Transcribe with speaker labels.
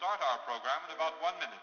Speaker 1: start our program in about one minute.